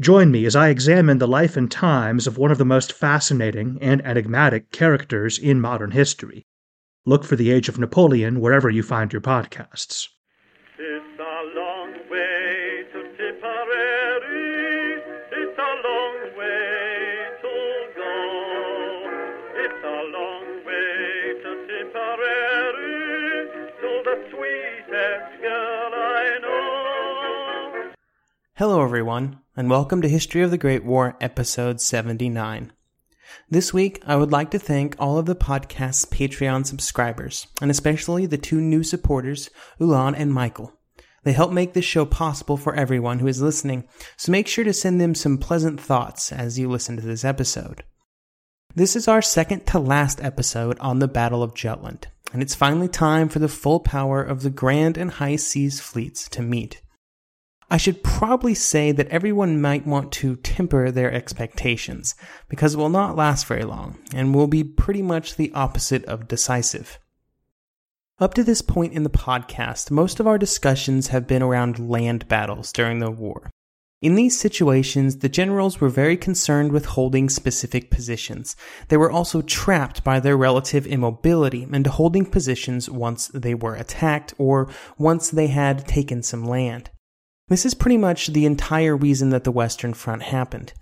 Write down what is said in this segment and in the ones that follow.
Join me as I examine the life and times of one of the most fascinating and enigmatic characters in modern history. Look for The Age of Napoleon wherever you find your podcasts. It's a long way to Tipperary. It's a long way to go. It's a long way to Tipperary to the sweetest girl I know. Hello, everyone, and welcome to History of the Great War, episode 79. This week, I would like to thank all of the podcast's Patreon subscribers, and especially the two new supporters, Ulan and Michael. They help make this show possible for everyone who is listening, so make sure to send them some pleasant thoughts as you listen to this episode. This is our second to last episode on the Battle of Jutland, and it's finally time for the full power of the Grand and High Seas fleets to meet. I should probably say that everyone might want to temper their expectations, because it will not last very long, and will be pretty much the opposite of decisive. Up to this point in the podcast, most of our discussions have been around land battles during the war. In these situations, the generals were very concerned with holding specific positions. They were also trapped by their relative immobility and holding positions once they were attacked or once they had taken some land. This is pretty much the entire reason that the Western Front happened.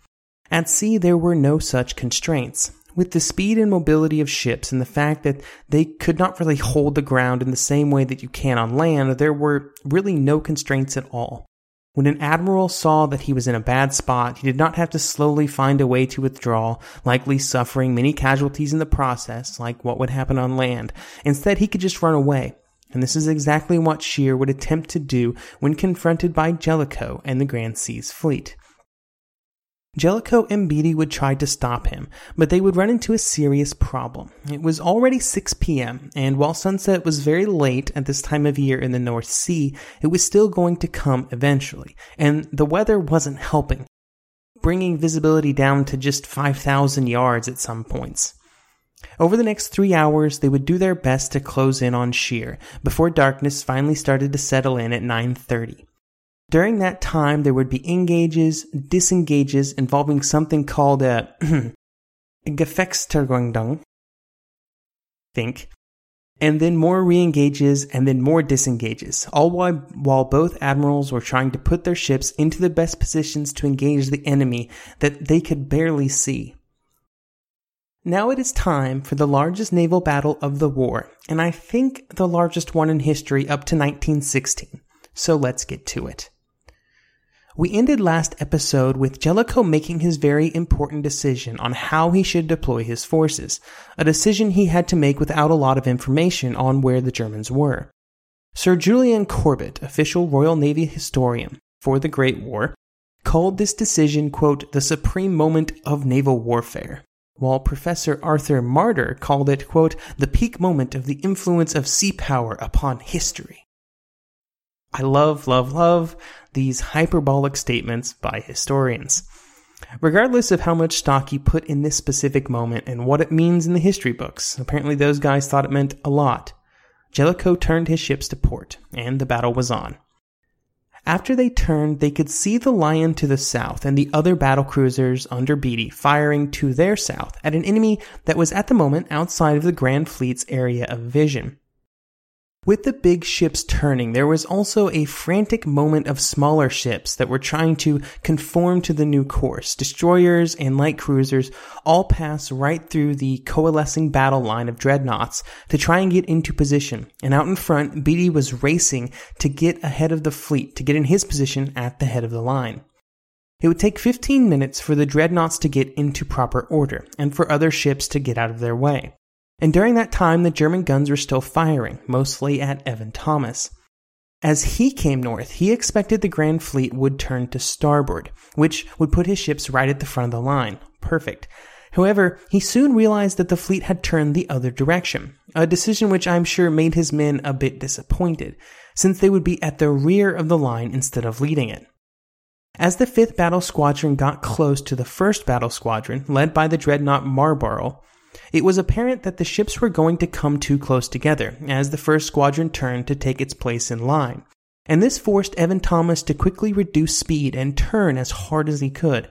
At sea, there were no such constraints. With the speed and mobility of ships and the fact that they could not really hold the ground in the same way that you can on land, there were really no constraints at all. When an admiral saw that he was in a bad spot, he did not have to slowly find a way to withdraw, likely suffering many casualties in the process, like what would happen on land. Instead, he could just run away. And this is exactly what Scheer would attempt to do when confronted by Jellicoe and the Grand Seas fleet. Jellicoe and Beatty would try to stop him, but they would run into a serious problem. It was already 6 p.m., and while sunset was very late at this time of year in the North Sea, it was still going to come eventually, and the weather wasn't helping, bringing visibility down to just 5,000 yards at some points. Over the next three hours, they would do their best to close in on Scheer before darkness finally started to settle in at 9:30. During that time, there would be engages, disengages involving something called a Gefechtswendung, think, and then more re-engages and then more disengages, all while, while both admirals were trying to put their ships into the best positions to engage the enemy that they could barely see. Now it is time for the largest naval battle of the war, and I think the largest one in history up to 1916. So let's get to it. We ended last episode with Jellicoe making his very important decision on how he should deploy his forces, a decision he had to make without a lot of information on where the Germans were. Sir Julian Corbett, official Royal Navy historian for the Great War, called this decision, quote, the supreme moment of naval warfare, while Professor Arthur Marder called it, quote, the peak moment of the influence of sea power upon history. I love, love, love these hyperbolic statements by historians. Regardless of how much stock you put in this specific moment and what it means in the history books, apparently those guys thought it meant a lot. Jellicoe turned his ships to port, and the battle was on. After they turned, they could see the Lion to the south and the other battle cruisers under Beatty firing to their south at an enemy that was at the moment outside of the Grand Fleet's area of vision. With the big ships turning, there was also a frantic moment of smaller ships that were trying to conform to the new course. Destroyers and light cruisers all pass right through the coalescing battle line of dreadnoughts to try and get into position. And out in front, Beatty was racing to get ahead of the fleet, to get in his position at the head of the line. It would take 15 minutes for the dreadnoughts to get into proper order, and for other ships to get out of their way and during that time the German guns were still firing, mostly at Evan Thomas. As he came north, he expected the Grand Fleet would turn to starboard, which would put his ships right at the front of the line. Perfect. However, he soon realized that the fleet had turned the other direction, a decision which I'm sure made his men a bit disappointed, since they would be at the rear of the line instead of leading it. As the 5th Battle Squadron got close to the 1st Battle Squadron, led by the dreadnought Marlborough, it was apparent that the ships were going to come too close together as the first squadron turned to take its place in line, and this forced Evan Thomas to quickly reduce speed and turn as hard as he could.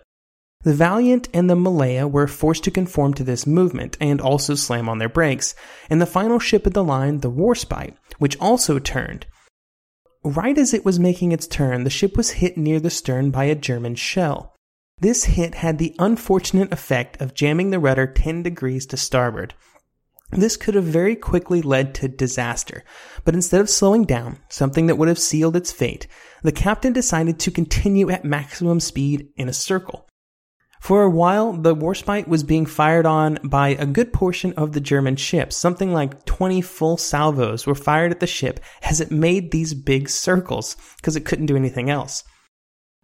The Valiant and the Malaya were forced to conform to this movement and also slam on their brakes, and the final ship of the line, the Warspite, which also turned. Right as it was making its turn, the ship was hit near the stern by a German shell. This hit had the unfortunate effect of jamming the rudder 10 degrees to starboard. This could have very quickly led to disaster, but instead of slowing down, something that would have sealed its fate, the captain decided to continue at maximum speed in a circle. For a while, the Warspite was being fired on by a good portion of the German ships. Something like 20 full salvos were fired at the ship as it made these big circles, because it couldn't do anything else.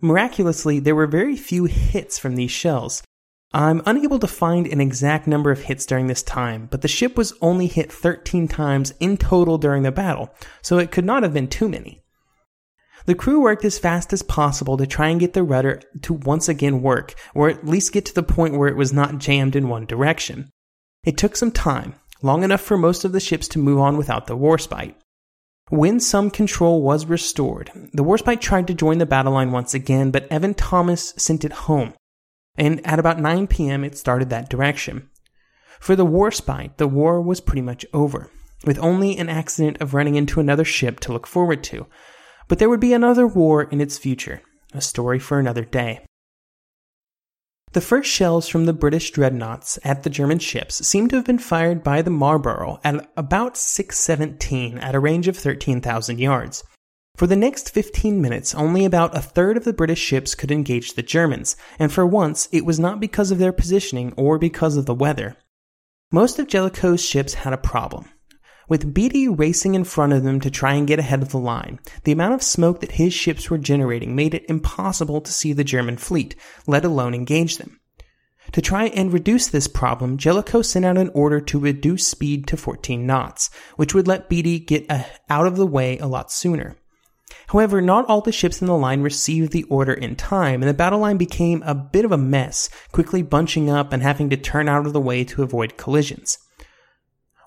Miraculously, there were very few hits from these shells. I'm unable to find an exact number of hits during this time, but the ship was only hit 13 times in total during the battle, so it could not have been too many. The crew worked as fast as possible to try and get the rudder to once again work, or at least get to the point where it was not jammed in one direction. It took some time, long enough for most of the ships to move on without the warspite. When some control was restored, the Warspite tried to join the battle line once again, but Evan Thomas sent it home. And at about 9 p.m., it started that direction. For the Warspite, the war was pretty much over, with only an accident of running into another ship to look forward to. But there would be another war in its future, a story for another day. The first shells from the British dreadnoughts at the German ships seem to have been fired by the Marlborough at about 617 at a range of 13,000 yards. For the next 15 minutes, only about a third of the British ships could engage the Germans, and for once, it was not because of their positioning or because of the weather. Most of Jellicoe's ships had a problem. With Beatty racing in front of them to try and get ahead of the line, the amount of smoke that his ships were generating made it impossible to see the German fleet, let alone engage them. To try and reduce this problem, Jellicoe sent out an order to reduce speed to 14 knots, which would let Beatty get out of the way a lot sooner. However, not all the ships in the line received the order in time, and the battle line became a bit of a mess, quickly bunching up and having to turn out of the way to avoid collisions.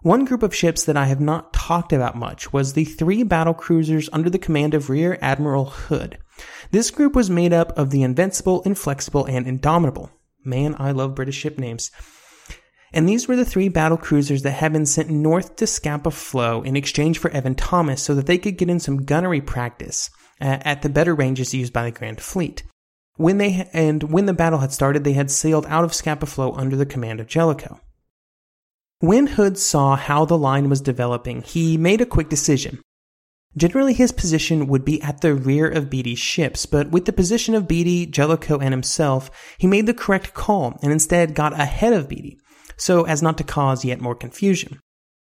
One group of ships that I have not talked about much was the three battle cruisers under the command of Rear Admiral Hood. This group was made up of the Invincible, Inflexible, and Indomitable. Man, I love British ship names. And these were the three battle cruisers that had been sent north to Scapa Flow in exchange for Evan Thomas so that they could get in some gunnery practice uh, at the better ranges used by the Grand Fleet. When they and when the battle had started, they had sailed out of Scapa Flow under the command of Jellicoe. When Hood saw how the line was developing, he made a quick decision. Generally, his position would be at the rear of Beatty's ships, but with the position of Beatty, Jellicoe, and himself, he made the correct call and instead got ahead of Beatty, so as not to cause yet more confusion.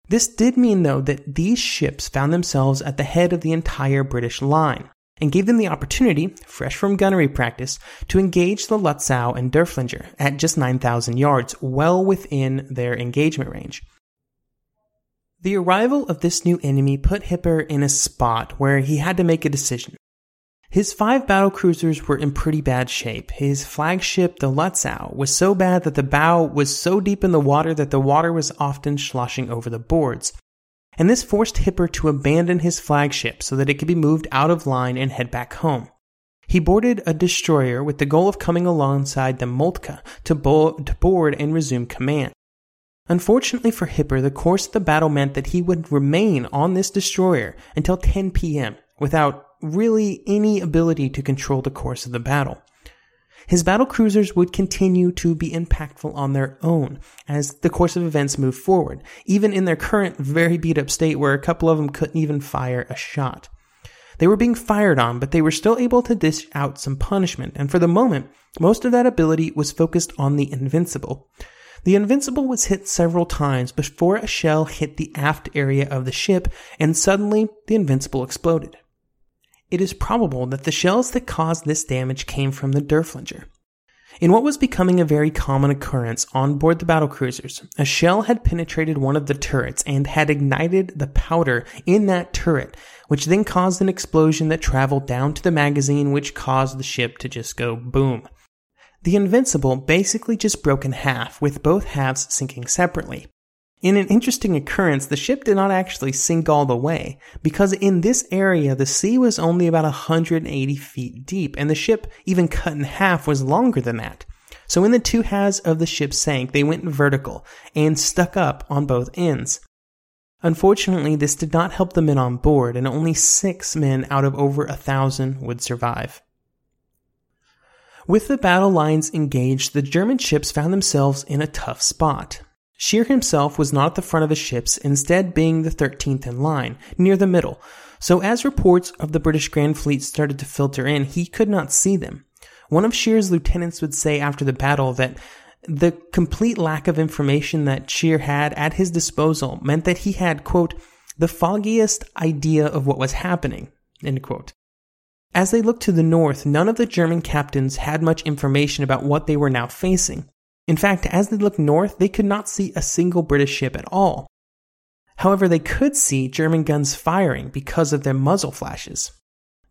This did mean, though, that these ships found themselves at the head of the entire British line and gave them the opportunity, fresh from gunnery practice, to engage the Lutzow and Derfflinger at just 9,000 yards, well within their engagement range. The arrival of this new enemy put Hipper in a spot where he had to make a decision. His five battle cruisers were in pretty bad shape. His flagship, the Lutzow, was so bad that the bow was so deep in the water that the water was often sloshing over the boards, and this forced Hipper to abandon his flagship so that it could be moved out of line and head back home. He boarded a destroyer with the goal of coming alongside the Moltke to, bo- to board and resume command. Unfortunately for Hipper, the course of the battle meant that he would remain on this destroyer until 10 p.m. without really any ability to control the course of the battle. His battle cruisers would continue to be impactful on their own as the course of events moved forward, even in their current very beat up state where a couple of them couldn't even fire a shot. They were being fired on, but they were still able to dish out some punishment, and for the moment, most of that ability was focused on the Invincible. The Invincible was hit several times before a shell hit the aft area of the ship, and suddenly the Invincible exploded. It is probable that the shells that caused this damage came from the Derfflinger. In what was becoming a very common occurrence on board the battlecruisers, a shell had penetrated one of the turrets and had ignited the powder in that turret, which then caused an explosion that traveled down to the magazine, which caused the ship to just go boom. The Invincible basically just broke in half, with both halves sinking separately. In an interesting occurrence, the ship did not actually sink all the way, because in this area the sea was only about 180 feet deep, and the ship, even cut in half, was longer than that. So when the two halves of the ship sank, they went vertical and stuck up on both ends. Unfortunately, this did not help the men on board, and only six men out of over a thousand would survive. With the battle lines engaged, the German ships found themselves in a tough spot. Scheer himself was not at the front of the ships, instead being the 13th in line, near the middle. So as reports of the British Grand Fleet started to filter in, he could not see them. One of Scheer's lieutenants would say after the battle that the complete lack of information that Scheer had at his disposal meant that he had, quote, the foggiest idea of what was happening, end quote. As they looked to the north, none of the German captains had much information about what they were now facing. In fact, as they looked north, they could not see a single British ship at all. However, they could see German guns firing because of their muzzle flashes.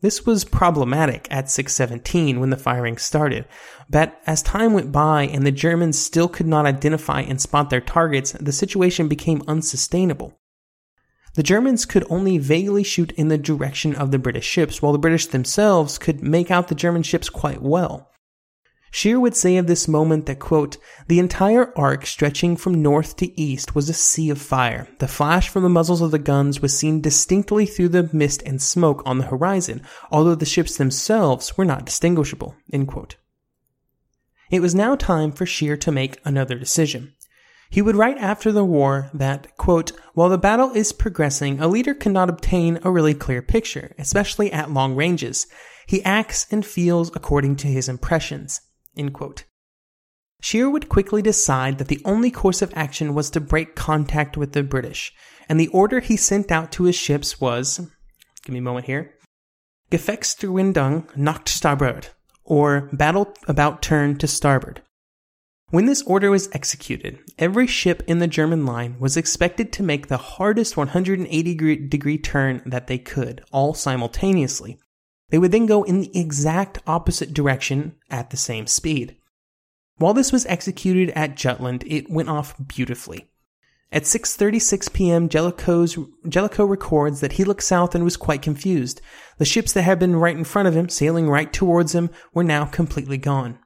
This was problematic at 617 when the firing started, but as time went by and the Germans still could not identify and spot their targets, the situation became unsustainable. The Germans could only vaguely shoot in the direction of the British ships, while the British themselves could make out the German ships quite well. Scheer would say of this moment that, quote, the entire arc stretching from north to east was a sea of fire. The flash from the muzzles of the guns was seen distinctly through the mist and smoke on the horizon, although the ships themselves were not distinguishable. It was now time for Scheer to make another decision. He would write after the war that, quote, while the battle is progressing, a leader cannot obtain a really clear picture, especially at long ranges. He acts and feels according to his impressions. End quote. Scheer would quickly decide that the only course of action was to break contact with the British, and the order he sent out to his ships was give me a moment here Gefechtswendung nach Starboard, or battle about turn to starboard. When this order was executed, every ship in the German line was expected to make the hardest 180 degree turn that they could, all simultaneously, they would then go in the exact opposite direction at the same speed. While this was executed at Jutland, it went off beautifully. At 6:36 p.m., Jellicoe records that he looked south and was quite confused. The ships that had been right in front of him, sailing right towards him, were now completely gone.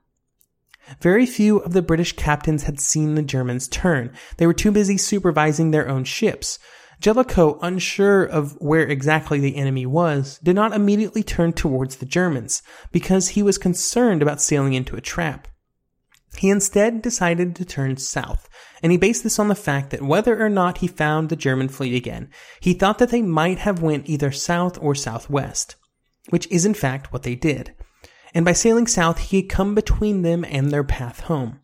Very few of the British captains had seen the Germans turn. They were too busy supervising their own ships. Jellicoe, unsure of where exactly the enemy was, did not immediately turn towards the Germans, because he was concerned about sailing into a trap. He instead decided to turn south, and he based this on the fact that whether or not he found the German fleet again, he thought that they might have went either south or southwest, which is in fact what they did. And by sailing south, he had come between them and their path home.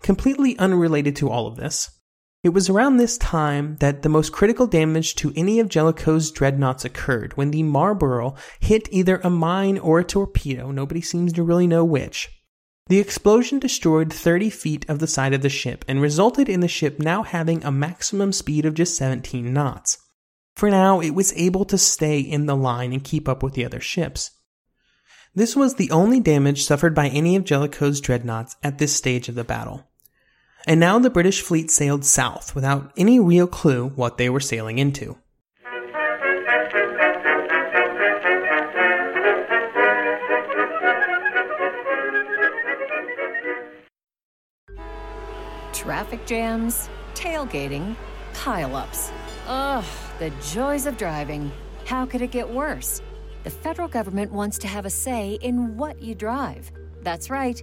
Completely unrelated to all of this, it was around this time that the most critical damage to any of Jellicoe's dreadnoughts occurred when the Marlborough hit either a mine or a torpedo, nobody seems to really know which. The explosion destroyed 30 feet of the side of the ship and resulted in the ship now having a maximum speed of just 17 knots. For now, it was able to stay in the line and keep up with the other ships. This was the only damage suffered by any of Jellicoe's dreadnoughts at this stage of the battle. And now the British fleet sailed south without any real clue what they were sailing into. traffic jams, tailgating, pileups. Ugh, the joys of driving. How could it get worse? The federal government wants to have a say in what you drive. That's right.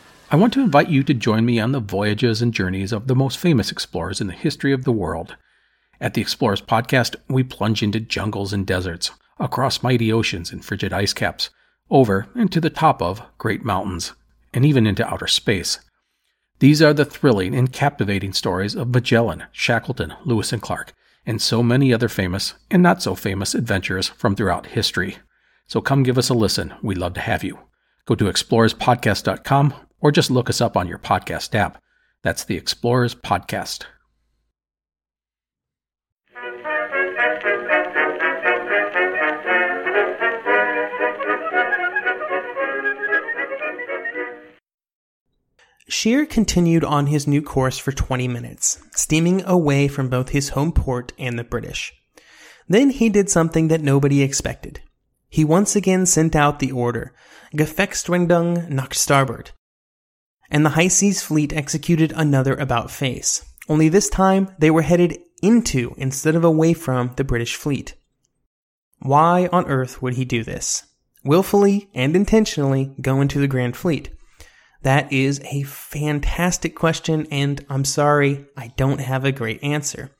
I want to invite you to join me on the voyages and journeys of the most famous explorers in the history of the world. At the Explorers Podcast, we plunge into jungles and deserts, across mighty oceans and frigid ice caps, over and to the top of great mountains, and even into outer space. These are the thrilling and captivating stories of Magellan, Shackleton, Lewis and Clark, and so many other famous and not so famous adventurers from throughout history. So come give us a listen. We'd love to have you. Go to explorerspodcast.com or just look us up on your podcast app. That's the Explorers Podcast. Scheer continued on his new course for 20 minutes, steaming away from both his home port and the British. Then he did something that nobody expected. He once again sent out the order, Gefechtswendung nach starboard, and the High Seas Fleet executed another about face. Only this time they were headed into instead of away from the British fleet. Why on earth would he do this? Willfully and intentionally go into the Grand Fleet. That is a fantastic question, and I'm sorry, I don't have a great answer.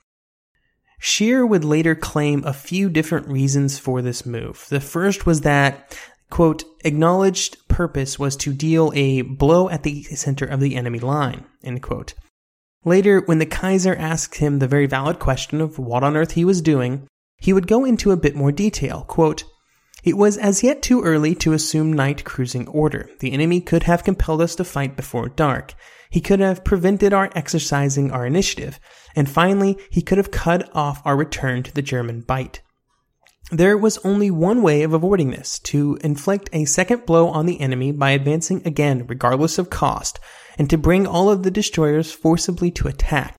Scheer would later claim a few different reasons for this move. The first was that, quote, acknowledged purpose was to deal a blow at the center of the enemy line, end quote. Later, when the Kaiser asked him the very valid question of what on earth he was doing, he would go into a bit more detail, quote, it was as yet too early to assume night cruising order. The enemy could have compelled us to fight before dark. He could have prevented our exercising our initiative. And finally, he could have cut off our return to the German Bight. There was only one way of avoiding this, to inflict a second blow on the enemy by advancing again regardless of cost, and to bring all of the destroyers forcibly to attack.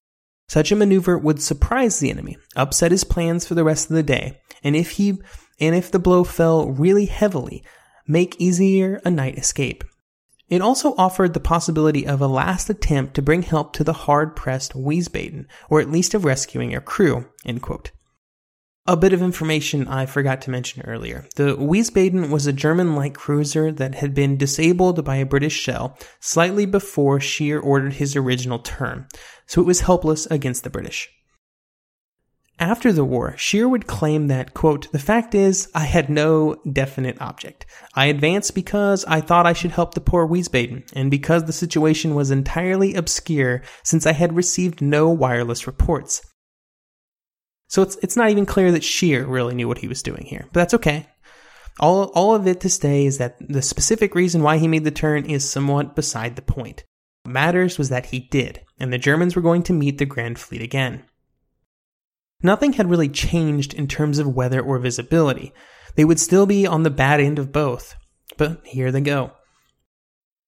Such a maneuver would surprise the enemy, upset his plans for the rest of the day, and if he and if the blow fell really heavily, make easier a night escape. It also offered the possibility of a last attempt to bring help to the hard-pressed Wiesbaden, or at least of rescuing a crew, A bit of information I forgot to mention earlier. The Wiesbaden was a German light cruiser that had been disabled by a British shell slightly before Scheer ordered his original term, so it was helpless against the British. After the war, Scheer would claim that, quote, the fact is, I had no definite object. I advanced because I thought I should help the poor Wiesbaden, and because the situation was entirely obscure since I had received no wireless reports. So it's, it's not even clear that Scheer really knew what he was doing here, but that's okay. All, all of it to say is that the specific reason why he made the turn is somewhat beside the point. What matters was that he did, and the Germans were going to meet the Grand Fleet again. Nothing had really changed in terms of weather or visibility. They would still be on the bad end of both. But here they go.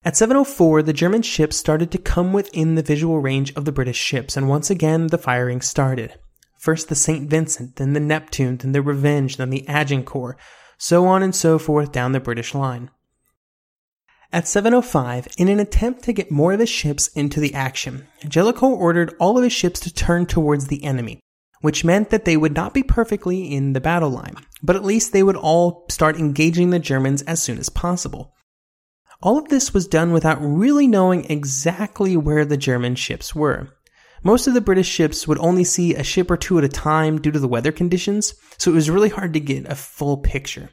At 704, the German ships started to come within the visual range of the British ships, and once again the firing started. First the St. Vincent, then the Neptune, then the Revenge, then the Agincourt, so on and so forth down the British line. At 7.05, in an attempt to get more of his ships into the action, Jellicoe ordered all of his ships to turn towards the enemy, which meant that they would not be perfectly in the battle line, but at least they would all start engaging the Germans as soon as possible. All of this was done without really knowing exactly where the German ships were. Most of the British ships would only see a ship or two at a time due to the weather conditions, so it was really hard to get a full picture.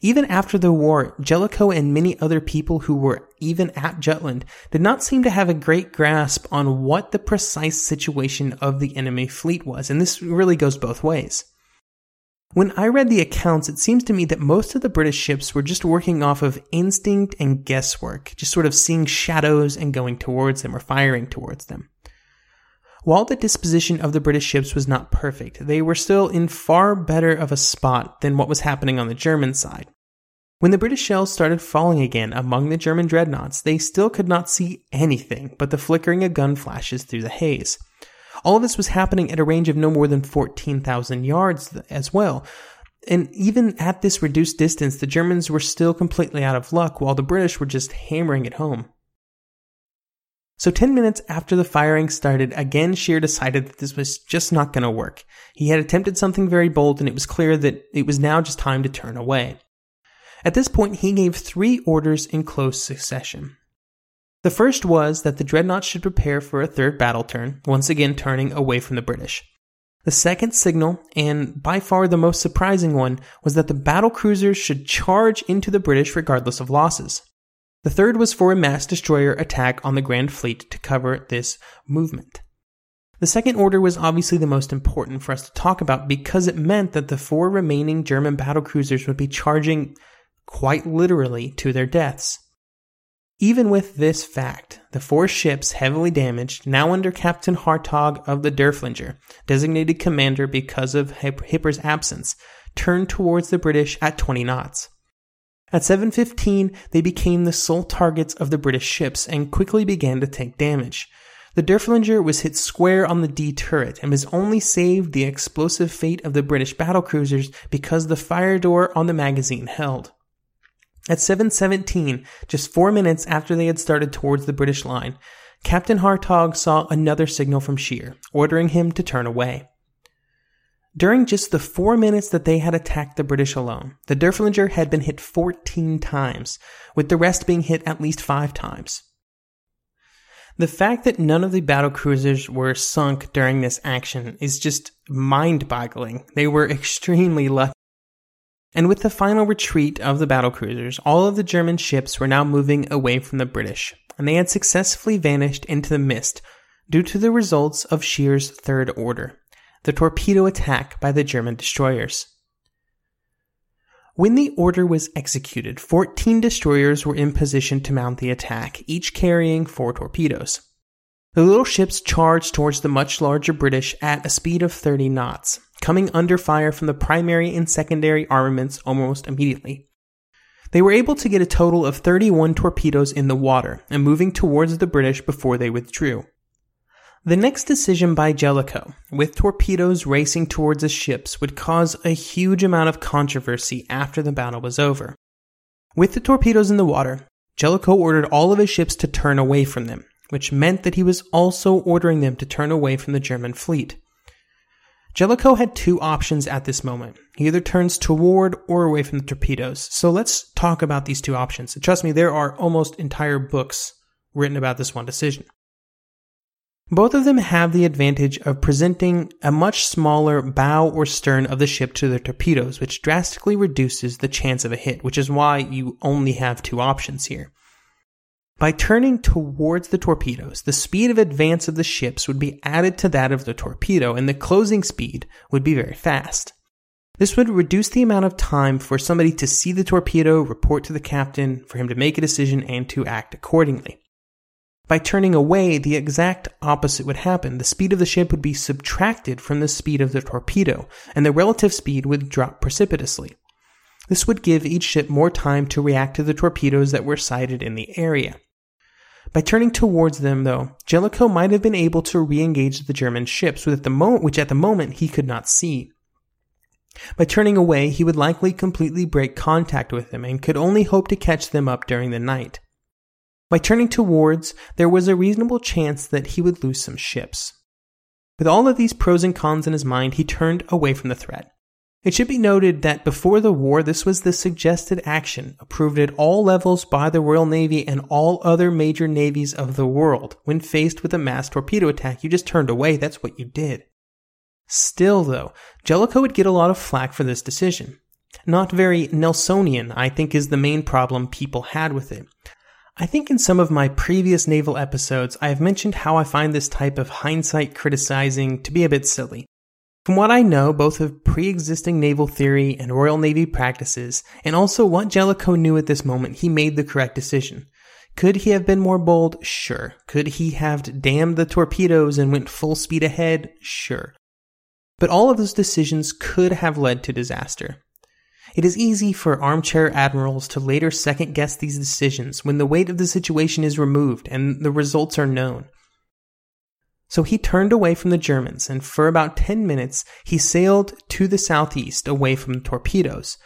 Even after the war, Jellicoe and many other people who were even at Jutland did not seem to have a great grasp on what the precise situation of the enemy fleet was, and this really goes both ways. When I read the accounts, it seems to me that most of the British ships were just working off of instinct and guesswork, just sort of seeing shadows and going towards them or firing towards them. While the disposition of the British ships was not perfect, they were still in far better of a spot than what was happening on the German side. When the British shells started falling again among the German dreadnoughts, they still could not see anything but the flickering of gun flashes through the haze. All of this was happening at a range of no more than 14,000 yards as well. And even at this reduced distance, the Germans were still completely out of luck while the British were just hammering it home. So 10 minutes after the firing started, again Scheer decided that this was just not going to work. He had attempted something very bold and it was clear that it was now just time to turn away. At this point, he gave three orders in close succession. The first was that the dreadnought should prepare for a third battle turn, once again turning away from the British. The second signal, and by far the most surprising one, was that the battle cruisers should charge into the British regardless of losses. The third was for a mass destroyer attack on the Grand Fleet to cover this movement. The second order was obviously the most important for us to talk about because it meant that the four remaining German battlecruisers would be charging quite literally to their deaths. Even with this fact, the four ships heavily damaged, now under Captain Hartog of the Derfflinger, designated commander because of Hipper's absence, turned towards the British at 20 knots. At 7.15, they became the sole targets of the British ships and quickly began to take damage. The Derfflinger was hit square on the D turret and was only saved the explosive fate of the British battlecruisers because the fire door on the magazine held. At 7.17, just four minutes after they had started towards the British line, Captain Hartog saw another signal from Scheer, ordering him to turn away. During just the four minutes that they had attacked the British alone, the Derfflinger had been hit 14 times, with the rest being hit at least five times. The fact that none of the battle cruisers were sunk during this action is just mind boggling. They were extremely lucky. And with the final retreat of the battle cruisers, all of the German ships were now moving away from the British, and they had successfully vanished into the mist due to the results of Scheer's Third Order the torpedo attack by the German destroyers. When the order was executed, 14 destroyers were in position to mount the attack, each carrying four torpedoes. The little ships charged towards the much larger British at a speed of 30 knots, coming under fire from the primary and secondary armaments almost immediately. They were able to get a total of 31 torpedoes in the water and moving towards the British before they withdrew. The next decision by Jellicoe, with torpedoes racing towards the ships, would cause a huge amount of controversy after the battle was over. With the torpedoes in the water, Jellicoe ordered all of his ships to turn away from them, which meant that he was also ordering them to turn away from the German fleet. Jellicoe had two options at this moment. He either turns toward or away from the torpedoes. So let's talk about these two options. trust me, there are almost entire books written about this one decision. Both of them have the advantage of presenting a much smaller bow or stern of the ship to the torpedoes, which drastically reduces the chance of a hit, which is why you only have two options here. By turning towards the torpedoes, the speed of advance of the ships would be added to that of the torpedo, and the closing speed would be very fast. This would reduce the amount of time for somebody to see the torpedo, report to the captain, for him to make a decision, and to act accordingly. By turning away, the exact opposite would happen. The speed of the ship would be subtracted from the speed of the torpedo, and the relative speed would drop precipitously. This would give each ship more time to react to the torpedoes that were sighted in the area. By turning towards them, though, Jellicoe might have been able to re-engage the German ships, mo- which at the moment he could not see. By turning away, he would likely completely break contact with them and could only hope to catch them up during the night. By turning towards, there was a reasonable chance that he would lose some ships. With all of these pros and cons in his mind, he turned away from the threat. It should be noted that before the war, this was the suggested action approved at all levels by the Royal Navy and all other major navies of the world. When faced with a mass torpedo attack, you just turned away. That's what you did. Still, though, Jellicoe would get a lot of flack for this decision. Not very Nelsonian, I think, is the main problem people had with it. I think in some of my previous naval episodes, I have mentioned how I find this type of hindsight criticizing to be a bit silly. From what I know, both of pre existing naval theory and Royal Navy practices, and also what Jellicoe knew at this moment, he made the correct decision. Could he have been more bold? Sure. Could he have damned the torpedoes and went full speed ahead? Sure. But all of those decisions could have led to disaster. It is easy for armchair admirals to later second guess these decisions when the weight of the situation is removed and the results are known. So he turned away from the Germans, and for about 10 minutes he sailed to the southeast away from the torpedoes.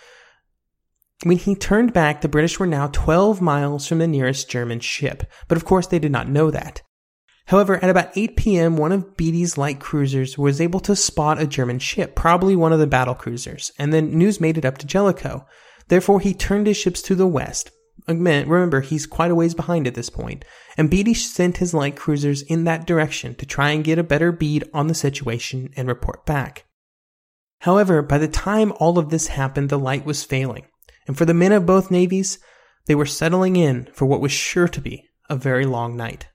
When he turned back, the British were now 12 miles from the nearest German ship, but of course they did not know that. However, at about 8 p.m., one of Beatty's light cruisers was able to spot a German ship, probably one of the battle cruisers, and then news made it up to Jellicoe. Therefore, he turned his ships to the west, uh, remember, he's quite a ways behind at this point, and Beatty sent his light cruisers in that direction to try and get a better bead on the situation and report back. However, by the time all of this happened, the light was failing, and for the men of both navies, they were settling in for what was sure to be a very long night.